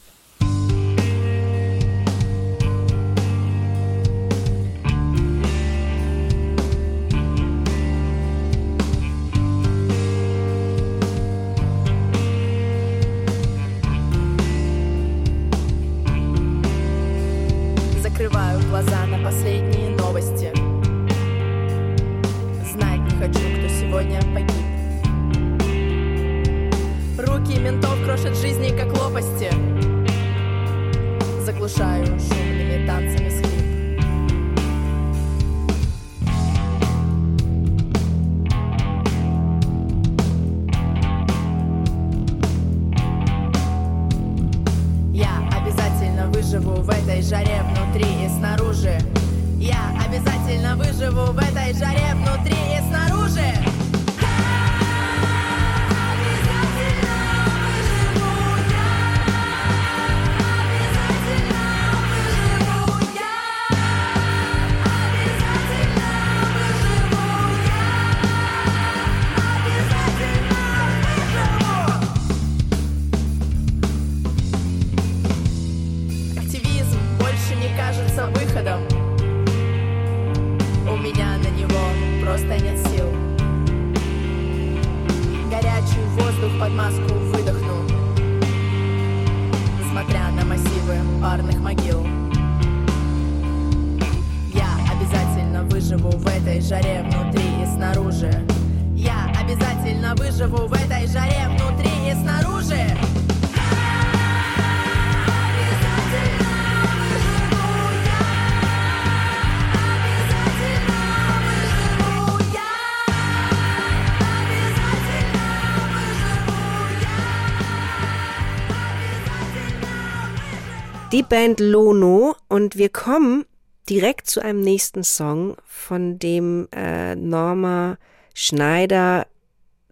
Band Lono und wir kommen direkt zu einem nächsten Song, von dem äh, Norma Schneider,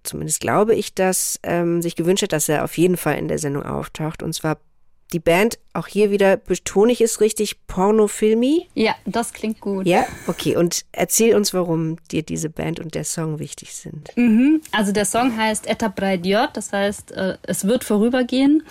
zumindest glaube ich das, ähm, sich gewünscht hat, dass er auf jeden Fall in der Sendung auftaucht. Und zwar die Band, auch hier wieder betone ich es richtig, Pornofilmi. Ja, das klingt gut. Ja, okay. Und erzähl uns, warum dir diese Band und der Song wichtig sind. Mhm. Also der Song heißt Eta Braidiot, das heißt, äh, es wird vorübergehen.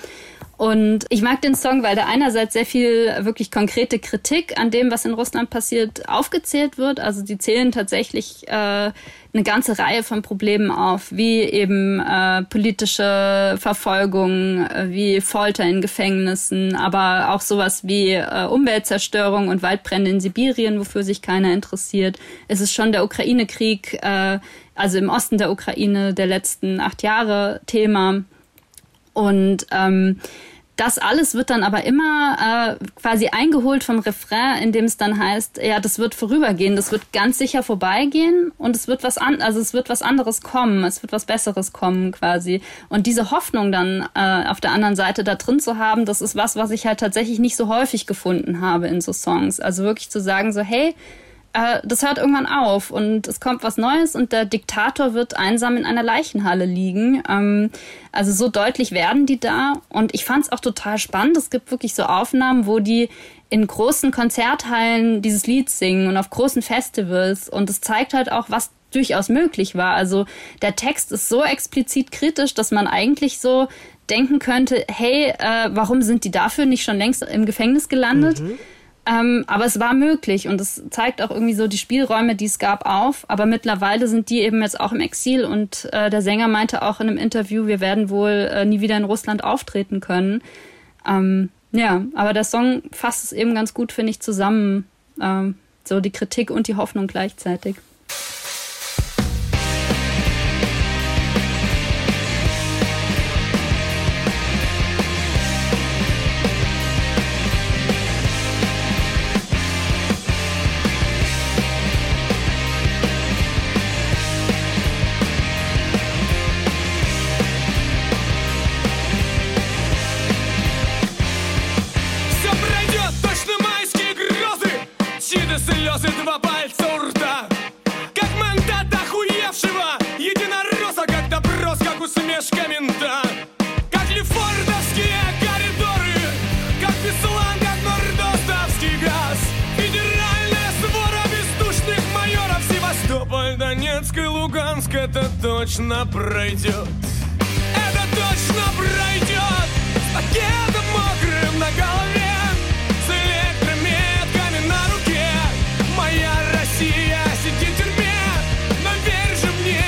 Und ich mag den Song, weil da einerseits sehr viel wirklich konkrete Kritik an dem, was in Russland passiert, aufgezählt wird. Also die zählen tatsächlich äh, eine ganze Reihe von Problemen auf, wie eben äh, politische Verfolgung, äh, wie Folter in Gefängnissen, aber auch sowas wie äh, Umweltzerstörung und Waldbrände in Sibirien, wofür sich keiner interessiert. Es ist schon der Ukraine-Krieg, äh, also im Osten der Ukraine der letzten acht Jahre Thema. Und ähm, das alles wird dann aber immer äh, quasi eingeholt vom Refrain, in dem es dann heißt, ja, das wird vorübergehen, das wird ganz sicher vorbeigehen und es wird was an, also es wird was anderes kommen, es wird was Besseres kommen quasi. Und diese Hoffnung dann äh, auf der anderen Seite da drin zu haben, das ist was, was ich halt tatsächlich nicht so häufig gefunden habe in so Songs. Also wirklich zu sagen so, hey, äh, das hört irgendwann auf und es kommt was Neues und der Diktator wird einsam in einer Leichenhalle liegen. Ähm, also so deutlich werden die da und ich fand es auch total spannend. Es gibt wirklich so Aufnahmen, wo die in großen Konzerthallen dieses Lied singen und auf großen Festivals und es zeigt halt auch, was durchaus möglich war. Also der Text ist so explizit kritisch, dass man eigentlich so denken könnte, hey, äh, warum sind die dafür nicht schon längst im Gefängnis gelandet? Mhm. Ähm, aber es war möglich und es zeigt auch irgendwie so die Spielräume, die es gab, auf. Aber mittlerweile sind die eben jetzt auch im Exil und äh, der Sänger meinte auch in einem Interview, wir werden wohl äh, nie wieder in Russland auftreten können. Ähm, ja, aber der Song fasst es eben ganz gut, finde ich, zusammen. Ähm, so die Kritik und die Hoffnung gleichzeitig. Точно пройдет. Это точно пройдет. С пакетом мокрым на голове С электрометками на руке. Моя Россия сидит в тюрьме Но верь мне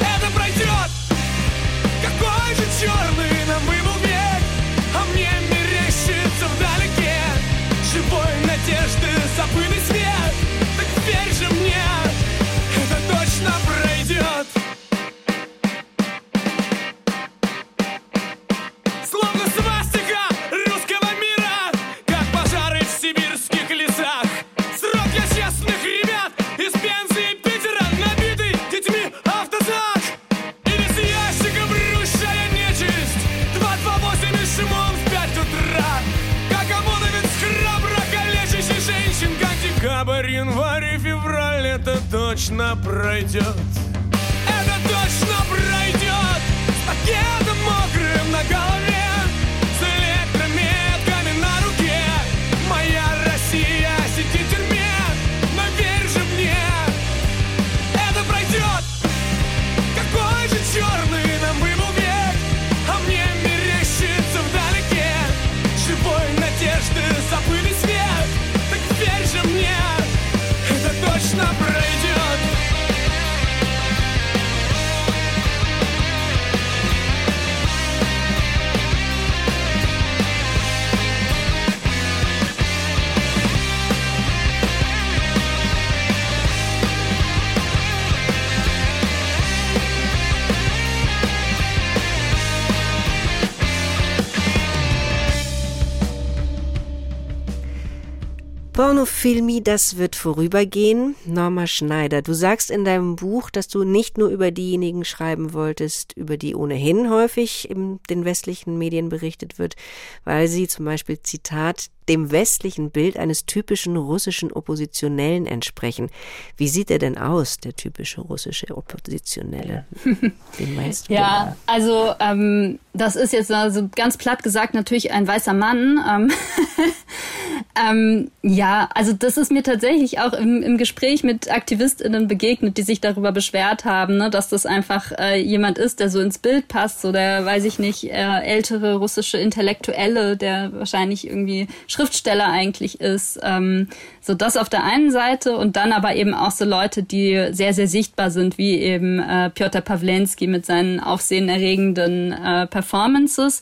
Это пройдет. Какой же черный нам выбыл век А мне мерещится вдалеке. Живой надежды забытый свет Pornofilmi, das wird vorübergehen. Norma Schneider, du sagst in deinem Buch, dass du nicht nur über diejenigen schreiben wolltest, über die ohnehin häufig in den westlichen Medien berichtet wird, weil sie zum Beispiel, Zitat, dem westlichen Bild eines typischen russischen Oppositionellen entsprechen. Wie sieht er denn aus, der typische russische Oppositionelle? Wen meinst du? Ja, also ähm, das ist jetzt also ganz platt gesagt natürlich ein weißer Mann. Ähm, ähm, ja, also das ist mir tatsächlich auch im, im Gespräch mit AktivistInnen begegnet, die sich darüber beschwert haben, ne, dass das einfach äh, jemand ist, der so ins Bild passt oder weiß ich nicht, äh, ältere russische Intellektuelle, der wahrscheinlich irgendwie Schriftsteller eigentlich ist. Ähm, so das auf der einen Seite und dann aber eben auch so Leute, die sehr, sehr sichtbar sind, wie eben äh, Piotr Pawlenski mit seinen aufsehenerregenden äh, Performances.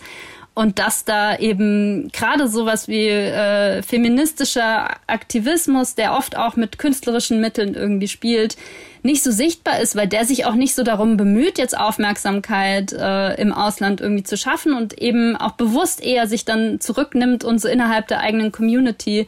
Und dass da eben gerade sowas wie äh, feministischer Aktivismus, der oft auch mit künstlerischen Mitteln irgendwie spielt, nicht so sichtbar ist, weil der sich auch nicht so darum bemüht, jetzt Aufmerksamkeit äh, im Ausland irgendwie zu schaffen und eben auch bewusst eher sich dann zurücknimmt und so innerhalb der eigenen Community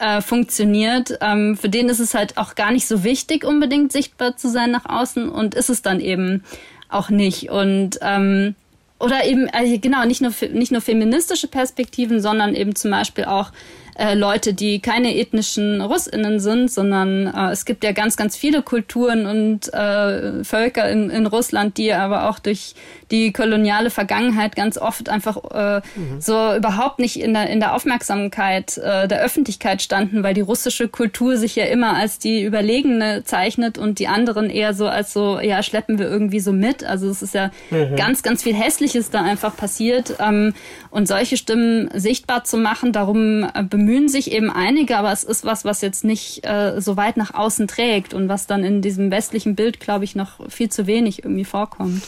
äh, funktioniert. Ähm, für den ist es halt auch gar nicht so wichtig, unbedingt sichtbar zu sein nach außen und ist es dann eben auch nicht. Und ähm, oder eben, also genau, nicht nur, nicht nur feministische Perspektiven, sondern eben zum Beispiel auch äh, Leute, die keine ethnischen Russinnen sind, sondern äh, es gibt ja ganz, ganz viele Kulturen und äh, Völker in, in Russland, die aber auch durch die koloniale Vergangenheit ganz oft einfach äh, mhm. so überhaupt nicht in der, in der Aufmerksamkeit äh, der Öffentlichkeit standen, weil die russische Kultur sich ja immer als die überlegene zeichnet und die anderen eher so als so, ja, schleppen wir irgendwie so mit. Also es ist ja mhm. ganz, ganz viel Hässliches da einfach passiert. Ähm, und solche Stimmen sichtbar zu machen, darum äh, bemühen sich eben einige, aber es ist was, was jetzt nicht äh, so weit nach außen trägt und was dann in diesem westlichen Bild, glaube ich, noch viel zu wenig irgendwie vorkommt.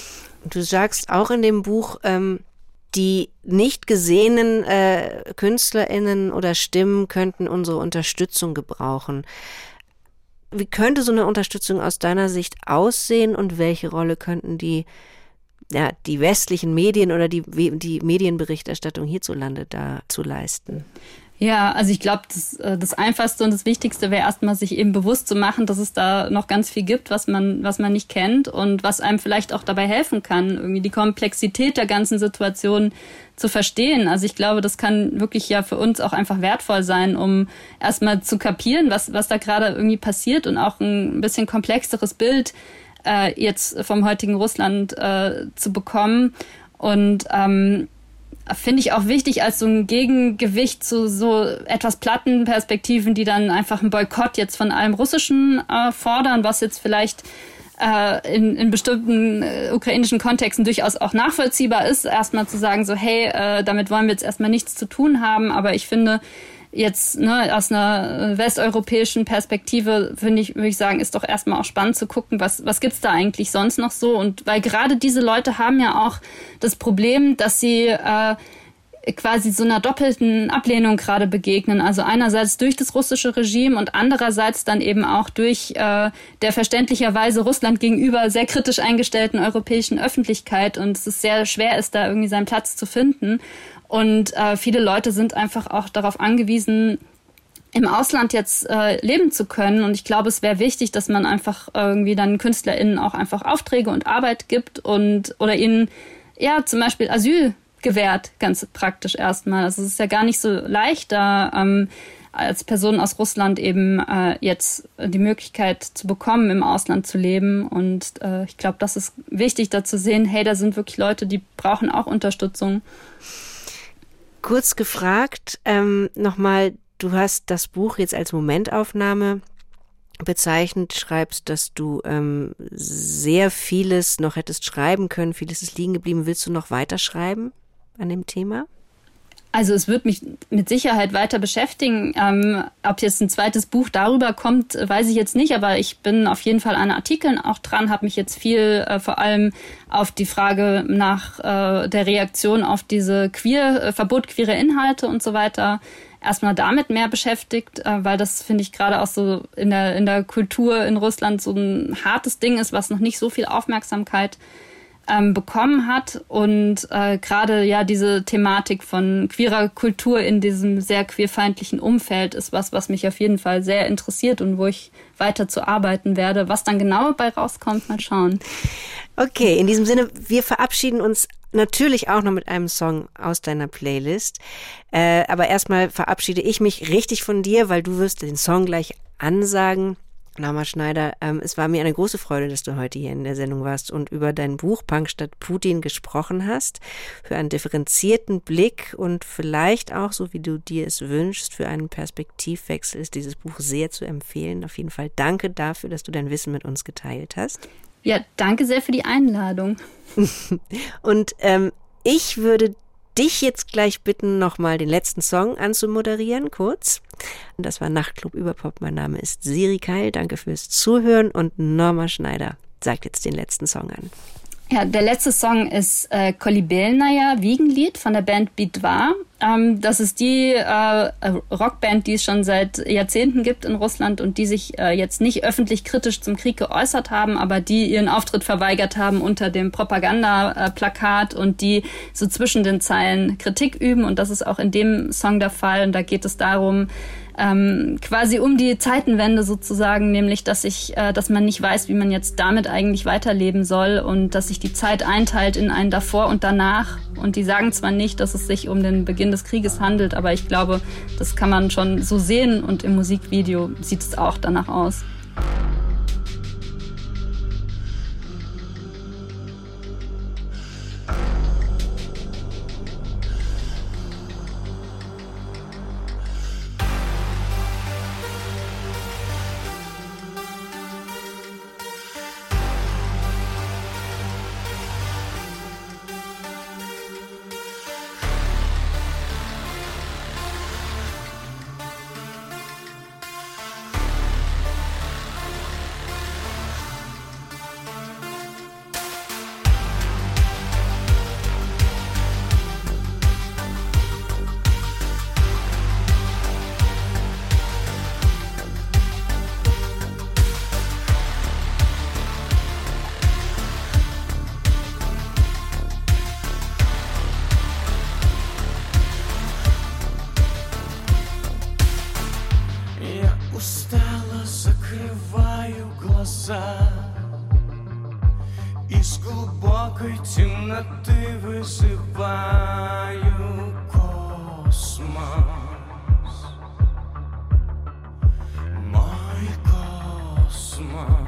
Du sagst auch in dem Buch, ähm, die nicht gesehenen äh, KünstlerInnen oder Stimmen könnten unsere Unterstützung gebrauchen. Wie könnte so eine Unterstützung aus deiner Sicht aussehen und welche Rolle könnten die, ja, die westlichen Medien oder die, die Medienberichterstattung hierzulande dazu leisten? Ja, also ich glaube, das, äh, das Einfachste und das Wichtigste wäre erstmal, sich eben bewusst zu machen, dass es da noch ganz viel gibt, was man, was man nicht kennt und was einem vielleicht auch dabei helfen kann, irgendwie die Komplexität der ganzen Situation zu verstehen. Also ich glaube, das kann wirklich ja für uns auch einfach wertvoll sein, um erstmal zu kapieren, was, was da gerade irgendwie passiert und auch ein bisschen komplexeres Bild äh, jetzt vom heutigen Russland äh, zu bekommen. Und ähm, finde ich auch wichtig als so ein Gegengewicht zu so etwas platten Perspektiven, die dann einfach einen Boykott jetzt von allem Russischen äh, fordern, was jetzt vielleicht äh, in, in bestimmten äh, ukrainischen Kontexten durchaus auch nachvollziehbar ist, erstmal zu sagen, so hey, äh, damit wollen wir jetzt erstmal nichts zu tun haben, aber ich finde, jetzt ne, aus einer äh, westeuropäischen Perspektive, finde ich, würde ich sagen, ist doch erstmal auch spannend zu gucken, was, was gibt's da eigentlich sonst noch so. Und weil gerade diese Leute haben ja auch das Problem, dass sie äh, quasi so einer doppelten Ablehnung gerade begegnen. Also einerseits durch das russische Regime und andererseits dann eben auch durch äh, der verständlicherweise Russland gegenüber sehr kritisch eingestellten europäischen Öffentlichkeit. Und es ist sehr schwer ist, da irgendwie seinen Platz zu finden. Und äh, viele Leute sind einfach auch darauf angewiesen, im Ausland jetzt äh, leben zu können. Und ich glaube, es wäre wichtig, dass man einfach irgendwie dann KünstlerInnen auch einfach Aufträge und Arbeit gibt und oder ihnen ja zum Beispiel Asyl gewährt, ganz praktisch erstmal. Also es ist ja gar nicht so leicht, da ähm, als Person aus Russland eben äh, jetzt die Möglichkeit zu bekommen, im Ausland zu leben. Und äh, ich glaube, das ist wichtig, da zu sehen, hey, da sind wirklich Leute, die brauchen auch Unterstützung kurz gefragt, ähm, nochmal, du hast das Buch jetzt als Momentaufnahme bezeichnet, schreibst, dass du ähm, sehr vieles noch hättest schreiben können, vieles ist liegen geblieben. Willst du noch weiterschreiben an dem Thema? Also es wird mich mit Sicherheit weiter beschäftigen. Ähm, ob jetzt ein zweites Buch darüber kommt, weiß ich jetzt nicht, aber ich bin auf jeden Fall an Artikeln auch dran, habe mich jetzt viel äh, vor allem auf die Frage nach äh, der Reaktion auf diese queer, äh, Verbot queere Inhalte und so weiter erstmal damit mehr beschäftigt, äh, weil das finde ich gerade auch so in der, in der Kultur in Russland so ein hartes Ding ist, was noch nicht so viel Aufmerksamkeit ähm, bekommen hat und äh, gerade ja diese Thematik von queerer Kultur in diesem sehr queerfeindlichen Umfeld ist was, was mich auf jeden Fall sehr interessiert und wo ich weiter zu arbeiten werde. Was dann genau bei rauskommt, mal schauen. Okay, in diesem Sinne, wir verabschieden uns natürlich auch noch mit einem Song aus deiner Playlist. Äh, aber erstmal verabschiede ich mich richtig von dir, weil du wirst den Song gleich ansagen. Nama Schneider, ähm, es war mir eine große Freude, dass du heute hier in der Sendung warst und über dein Buch Punk statt Putin gesprochen hast. Für einen differenzierten Blick und vielleicht auch, so wie du dir es wünschst, für einen Perspektivwechsel ist dieses Buch sehr zu empfehlen. Auf jeden Fall danke dafür, dass du dein Wissen mit uns geteilt hast. Ja, danke sehr für die Einladung. und ähm, ich würde dich jetzt gleich bitten, nochmal den letzten Song anzumoderieren, kurz. Das war Nachtclub Überpop. Mein Name ist Siri Keil. Danke fürs Zuhören und Norma Schneider sagt jetzt den letzten Song an. Ja, der letzte Song ist äh, Kolibelnaya Wiegenlied von der Band Bidwa. Ähm, das ist die äh, Rockband, die es schon seit Jahrzehnten gibt in Russland und die sich äh, jetzt nicht öffentlich kritisch zum Krieg geäußert haben, aber die ihren Auftritt verweigert haben unter dem Propagandaplakat und die so zwischen den Zeilen Kritik üben. Und das ist auch in dem Song der Fall. Und da geht es darum, ähm, quasi um die Zeitenwende sozusagen, nämlich dass ich, äh, dass man nicht weiß, wie man jetzt damit eigentlich weiterleben soll und dass sich die Zeit einteilt in ein davor und danach. Und die sagen zwar nicht, dass es sich um den Beginn des Krieges handelt, aber ich glaube, das kann man schon so sehen und im Musikvideo sieht es auch danach aus. глаза Из глубокой темноты вызываю космос Мой космос